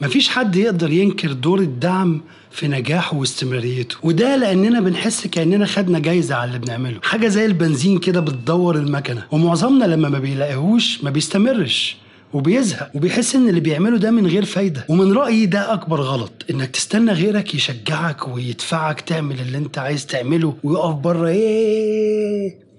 مفيش حد يقدر ينكر دور الدعم في نجاحه واستمراريته. وده لأننا بنحس كأننا خدنا جايزة على اللي بنعمله. حاجة زي البنزين كده بتدور المكنة ومعظمنا لما ما بيلاقيهوش ما بيستمرش وبيزهق وبيحس إن اللي بيعمله ده من غير فايدة. ومن رأيي ده أكبر غلط إنك تستنى غيرك يشجعك ويدفعك تعمل اللي أنت عايز تعمله ويقف بره. إيه؟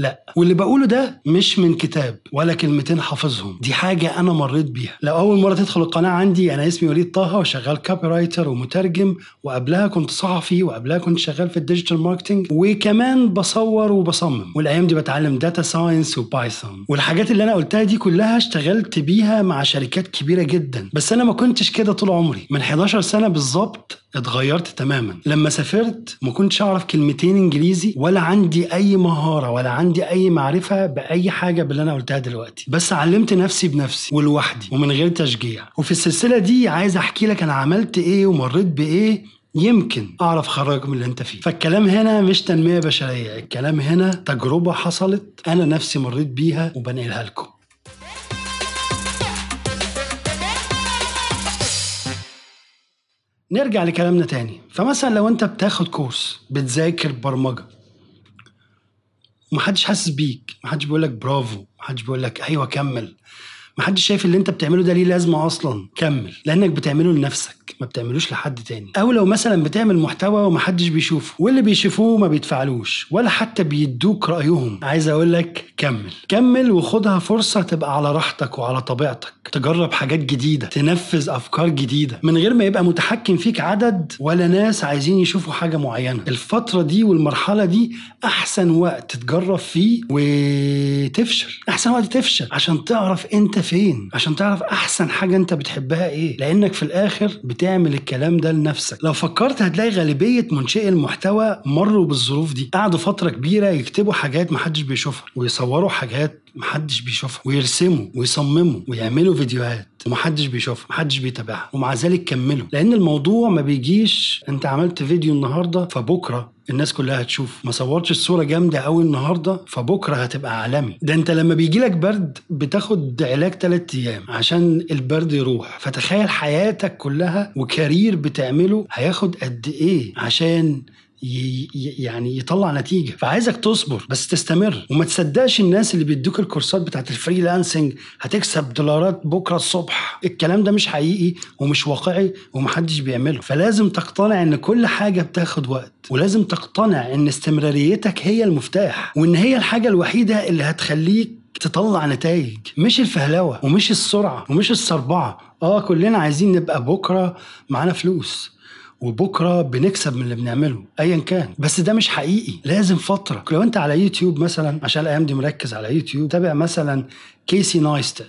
لا. واللي بقوله ده مش من كتاب ولا كلمتين حافظهم. دي حاجة أنا مريت بيها. لو أول مرة تدخل القناة عندي أنا اسمي وليد طه وشغال copywriter ومترجم وقبلها كنت صحفي وقبلها كنت شغال في ال digital marketing وكمان بصور وبصمم. والأيام دي بتعلم data science و Python والحاجات اللي أنا قلتها دي كلها اشتغلت بيها مع شركات كبيرة جدا. بس أنا ما كنتش كده طول عمري. من 11 سنة بالظبط اتغيرت تماما. لما سافرت ما كنتش أعرف كلمتين إنجليزي ولا عندي أي مهارة ولا عندي أي معرفة بأي حاجة باللي أنا قلتها دلوقتي. بس علمت نفسي بنفسي ولوحدي ومن غير تشجيع. وفي السلسلة دي عايز أحكي لك أنا عملت إيه ومريت بإيه. يمكن أعرف اخرجك من اللي أنت فيه. فالكلام هنا مش تنمية بشرية. الكلام هنا تجربة حصلت أنا نفسي مريت بيها وبنقلها لكم. نرجع لكلامنا تاني. فمثلا لو أنت بتاخد كورس بتذاكر برمجة ومحدش حاسس بيك. محدش بيقول لك برافو. محدش بيقول لك أيوه كمل. محدش شايف اللي انت بتعمله ده ليه لازمة أصلا. كمل. لأنك بتعمله لنفسك. ما بتعملوش لحد تاني. أو لو مثلا بتعمل محتوى ومحدش بيشوفه واللي بيشوفوه ما بيدفعلوش ولا حتى بيدوك رأيهم. عايز أقول لك كمل. كمل وخدها فرصة تبقى على راحتك وعلى طبيعتك. تجرب حاجات جديدة. تنفذ أفكار جديدة. من غير ما يبقى متحكم فيك عدد ولا ناس عايزين يشوفوا حاجة معينة. الفترة دي والمرحلة دي أحسن وقت تجرب فيه وتفشل. أحسن وقت تفشل. عشان تعرف أنت فين؟ عشان تعرف أحسن حاجة أنت بتحبها إيه. لأنك في الآخر بتعمل الكلام ده لنفسك. لو فكرت هتلاقي غالبية منشئي المحتوى مروا بالظروف دي. قعدوا فترة كبيرة يكتبوا حاجات محدش بيشوفها ويصوروا حاجات محدش بيشوفها ويرسموا ويصمموا ويعملوا فيديوهات ومحدش بيشوفها محدش بيتابعها ومع ذلك كملوا. لأن الموضوع ما بيجيش أنت عملت فيديو النهارده فبكرة الناس كلها هتشوف. ما صورتش الصورة جامدة قوي النهارده فبكرة هتبقى عالمي. ده أنت لما بيجي لك برد بتاخد علاج 3 أيام عشان البرد يروح. فتخيل حياتك كلها وكارير بتعمله هياخد قد إيه عشان يعني يطلع نتيجة. فعايزك تصبر بس تستمر. وما تصدقش الناس اللي بيدوك الكورسات بتاعت الفريلانسنج هتكسب دولارات بكرة الصبح. الكلام ده مش حقيقي ومش واقعي ومحدش بيعمله. فلازم تقتنع إن كل حاجة بتاخد وقت. ولازم تقتنع إن استمراريتك هي المفتاح. وإن هي الحاجة الوحيدة اللي هتخليك تطلع نتائج. مش الفهلوة ومش السرعة ومش السربعه آه كلنا عايزين نبقى بكرة معانا فلوس. وبكرة بنكسب من اللي بنعمله ايا كان. بس ده مش حقيقي. لازم فترة. لو أنت على يوتيوب مثلا عشان الأيام دي مركز على يوتيوب تابع مثلا Casey Neistat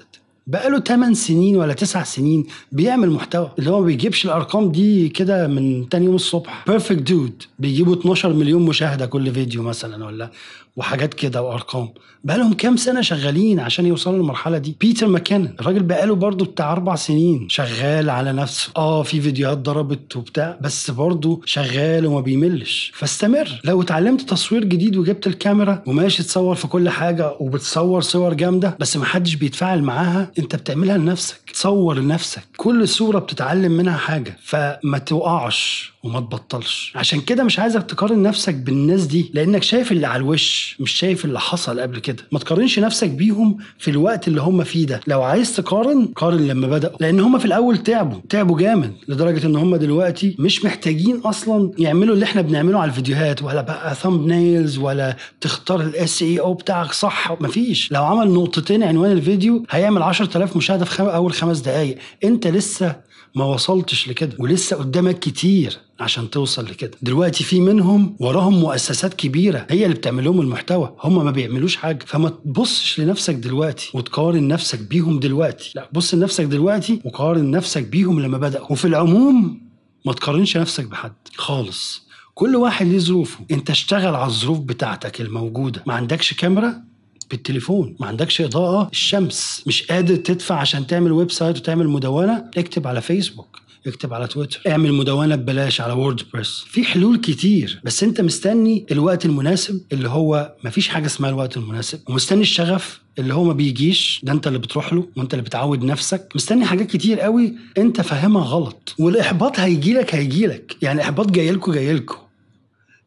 بقاله 8 سنين ولا 9 سنين بيعمل محتوى. اللي هو ما بيجيبش الأرقام دي كده من تاني يوم الصبح. Dude Perfect بيجيبوا 12 مليون مشاهدة كل فيديو مثلا ولا وحاجات كده وأرقام. بقالهم كام سنة شغالين عشان يوصلوا للمرحلة دي. Peter McKinnon الراجل بقاله برضه بتاع أربع سنين شغال على نفسه. آه في فيديوهات ضربت وبتاع بس برضه شغال وما بيملش. فاستمر. لو اتعلمت تصوير جديد وجبت الكاميرا وماشي تصور في كل حاجة وبتصور صور جامدة بس محدش بيتفاعل معاها انت بتعملها لنفسك. تصور لنفسك. كل صورة بتتعلم منها حاجة فما توقعش. وما تبطلش. عشان كده مش عايزك تقارن نفسك بالناس دي لأنك شايف اللي على الوش مش شايف اللي حصل قبل كده. ما تقارنش نفسك بيهم في الوقت اللي هم فيه ده. لو عايز تقارن قارن لما بدأوا. لأن هم في الأول تعبوا تعبوا جامد لدرجة إن هم دلوقتي مش محتاجين أصلا يعملوا اللي إحنا بنعمله على الفيديوهات ولا بقى thumbnails ولا تختار ال SEO بتاعك صح. مفيش. لو عمل نقطتين عنوان الفيديو هيعمل 10000 مشاهدة في خم... أول خمس دقائق أنت لسه ما وصلتش لكده ولسه قدامك كتير عشان توصل لكده. دلوقتي في منهم وراهم مؤسسات كبيرة هي اللي بتعمل لهم المحتوى هم ما بيعملوش حاجة. فما تبصش لنفسك دلوقتي وتقارن نفسك بيهم دلوقتي. لا بص لنفسك دلوقتي وقارن نفسك بيهم لما بدأوا. وفي العموم ما تقارنش نفسك بحد خالص. كل واحد ليه ظروفه. انت اشتغل على الظروف بتاعتك الموجودة. ما عندكش كاميرا؟ بالتليفون. ما عندكش إضاءة الشمس مش قادر تدفع عشان تعمل website وتعمل مدونة اكتب على فيسبوك اكتب على تويتر. اعمل مدونة ببلاش على WordPress. في حلول كتير بس انت مستني الوقت المناسب اللي هو مفيش حاجة اسمها الوقت المناسب. ومستني الشغف اللي هو ما بيجيش ده انت اللي بتروح له وانت اللي بتعود نفسك. مستني حاجات كتير قوي انت فاهمها غلط. والإحباط هيجيلك هيجيلك يعني الاحباط جايلكوا جايلكوا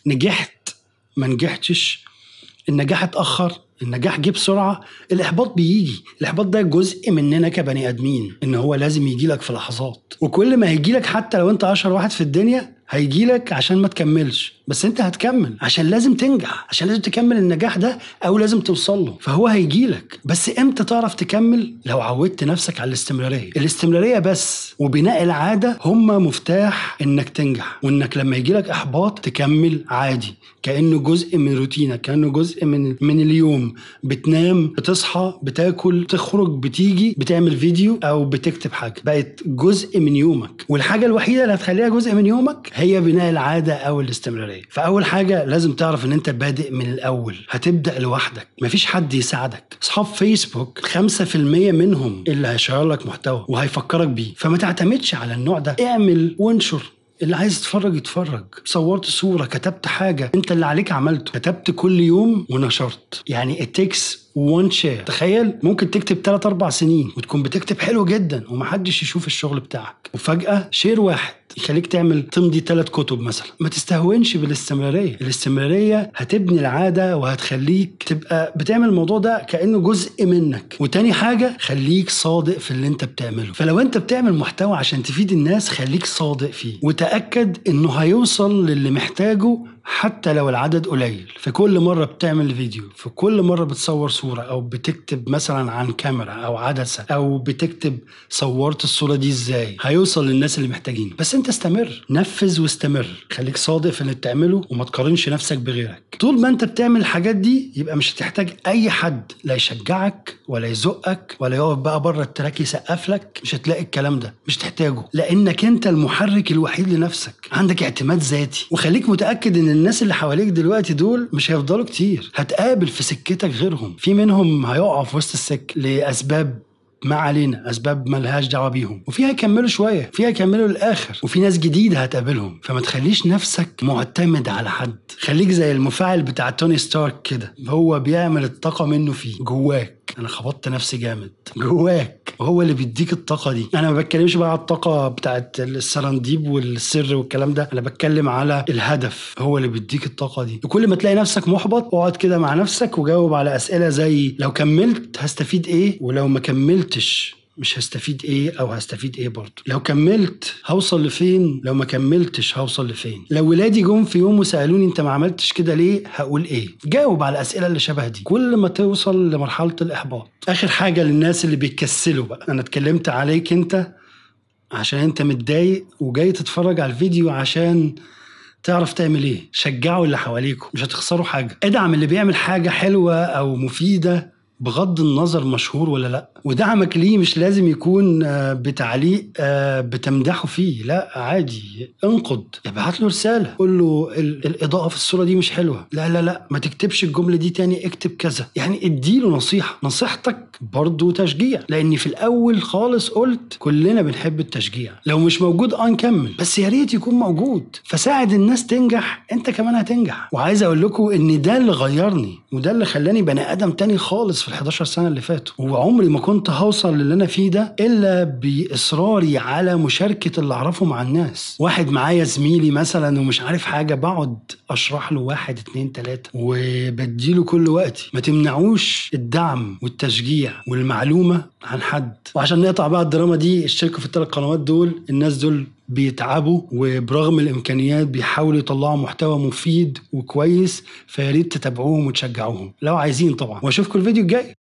نجحت ما نجحتش. النجاح اتأخر. النجاح جه بسرعة الإحباط بيجي. الإحباط ده جزء مننا كبني آدمين إن هو لازم يجي لك في لحظات. وكل ما هيجي لك حتى لو أنت أشهر واحد في الدنيا هيجي لك عشان ما تكملش. بس انت هتكمل عشان لازم تنجح عشان لازم تكمل النجاح ده أو لازم توصل له. فهو هيجي لك. بس إمتى تعرف تكمل؟ لو عودت نفسك على الاستمرارية. الاستمرارية بس وبناء العادة هما مفتاح انك تنجح. وانك لما يجي لك احباط تكمل عادي. كأنه جزء من روتينك كأنه جزء من من اليوم. بتنام بتصحى بتاكل تخرج بتيجي بتعمل فيديو أو بتكتب حاجة. بقت جزء من يومك. والحاجة الوحيدة اللي هتخليها جزء من يومك هي بناء العادة أو الاستمرارية. فأول حاجة لازم تعرف إن أنت بادئ من الأول. هتبدأ لوحدك. مفيش حد يساعدك. أصحاب فيسبوك 5% منهم اللي هيشير لك محتوى وهيفكرك بيه. فما تعتمدش على النوع ده. اعمل وانشر. اللي عايز يتفرج يتفرج. صورت صورة كتبت حاجة. أنت اللي عليك عملته. كتبت كل يوم ونشرت. يعني it takes one share تخيل ممكن تكتب 3 4 سنين وتكون بتكتب حلو جدا ومحدش يشوف الشغل بتاعك. وفجأة شير واحد يخليك تعمل تمضي ثلاث كتب مثلا. ما تستهونش بالاستمرارية. الاستمرارية هتبني العادة وهتخليك تبقى بتعمل الموضوع ده كأنه جزء منك. وتاني حاجة خليك صادق في اللي انت بتعمله. فلو انت بتعمل محتوى عشان تفيد الناس خليك صادق فيه. وتأكد إنه هيوصل للي محتاجه حتى لو العدد قليل. في كل مرة بتعمل فيديو في كل مرة بتصور صورة أو بتكتب مثلا عن كاميرا أو عدسة أو بتكتب صورت الصورة دي إزاي هيوصل للناس اللي محتاجين. بس أنت استمر نفذ واستمر. خليك صادق في اللي بتعمله وما تقارنش نفسك بغيرك. طول ما أنت بتعمل الحاجات دي يبقى مش هتحتاج أي حد لا يشجعك ولا يزقك ولا يقف بقى بره ال track يسقف لك. مش هتلاقي الكلام ده مش تحتاجه لأنك أنت المحرك الوحيد لنفسك. عندك اعتماد ذاتي. وخليك متأكد إن الناس اللي حواليك دلوقتي دول مش هيفضلوا كتير. هتقابل في سكتك غيرهم. في منهم هيقعوا في وسط السكة لأسباب ما علينا أسباب ملهاش دعوة بيهم. وفي هيكملوا شوية في هيكملوا للآخر. وفي ناس جديده هتقابلهم. فما تخليش نفسك معتمد على حد. خليك زي المفاعل بتاع توني ستارك كده. هو بيعمل الطاقة منه فيه جواك. أنا خبطت نفسي جامد. جواك. هو اللي بيديك الطاقة دي. أنا ما بتكلمش بقى على الطاقة بتاعت السرنديب والسر والكلام ده. أنا بتكلم على الهدف. هو اللي بيديك الطاقة دي. وكل ما تلاقي نفسك محبط اقعد كده مع نفسك وجاوب على أسئلة زي لو كملت هستفيد إيه؟ ولو ما كملتش. مش هستفيد إيه أو هستفيد إيه برضه. لو كملت هوصل لفين؟ لو ما كملتش هوصل لفين؟ لو ولادي جم في يوم وسألوني انت ما عملتش كده ليه هقول إيه؟ جاوب على الأسئلة اللي شبه دي. كل ما توصل لمرحلة الإحباط. آخر حاجة للناس اللي بيكسلوا بقى. أنا اتكلمت عليك انت عشان انت متضايق وجاي تتفرج على الفيديو عشان تعرف تعمل إيه. شجعوا اللي حواليكم. مش هتخسروا حاجة. ادعم اللي بيعمل حاجة حلوة أو مفيدة بغض النظر مشهور ولا لأ. ودعمك ليه مش لازم يكون آه، بتعليق آه، بتمدحه فيه. لا عادي. انقد ابعت له رسالة. قول له ال- الإضاءة في الصورة دي مش حلوة. لا لا لا. ما تكتبش الجملة دي تاني. اكتب كذا. يعني اديله نصيحة. نصيحتك برضو تشجيع. لاني في الأول خالص قلت كلنا بنحب التشجيع. لو مش موجود آه نكمل. بس يا ريت يكون موجود. فساعد الناس تنجح. انت كمان هتنجح. وعايز أقول لكم إن ده اللي غيرني. وده اللي خلاني بني آدم تاني خالص في ال 11 سنة اللي فاتوا. وعمري ما كنت هوصل للي أنا فيه ده إلا بإصراري على مشاركة اللي أعرفه مع الناس. واحد معايا زميلي مثلا ومش عارف حاجة بقعد أشرح له واحد اتنين تلاتة وبديله كل وقتي. ما تمنعوش الدعم والتشجيع والمعلومة عن حد. وعشان نقطع بقى الدراما دي اشتركوا في الثلاث قنوات دول الناس دول بيتعبوا وبرغم الإمكانيات بيحاولوا يطلعوا محتوى مفيد وكويس فيا ريت تتابعوهم وتشجعوهم. لو عايزين طبعا. وأشوفكم الفيديو الجاي.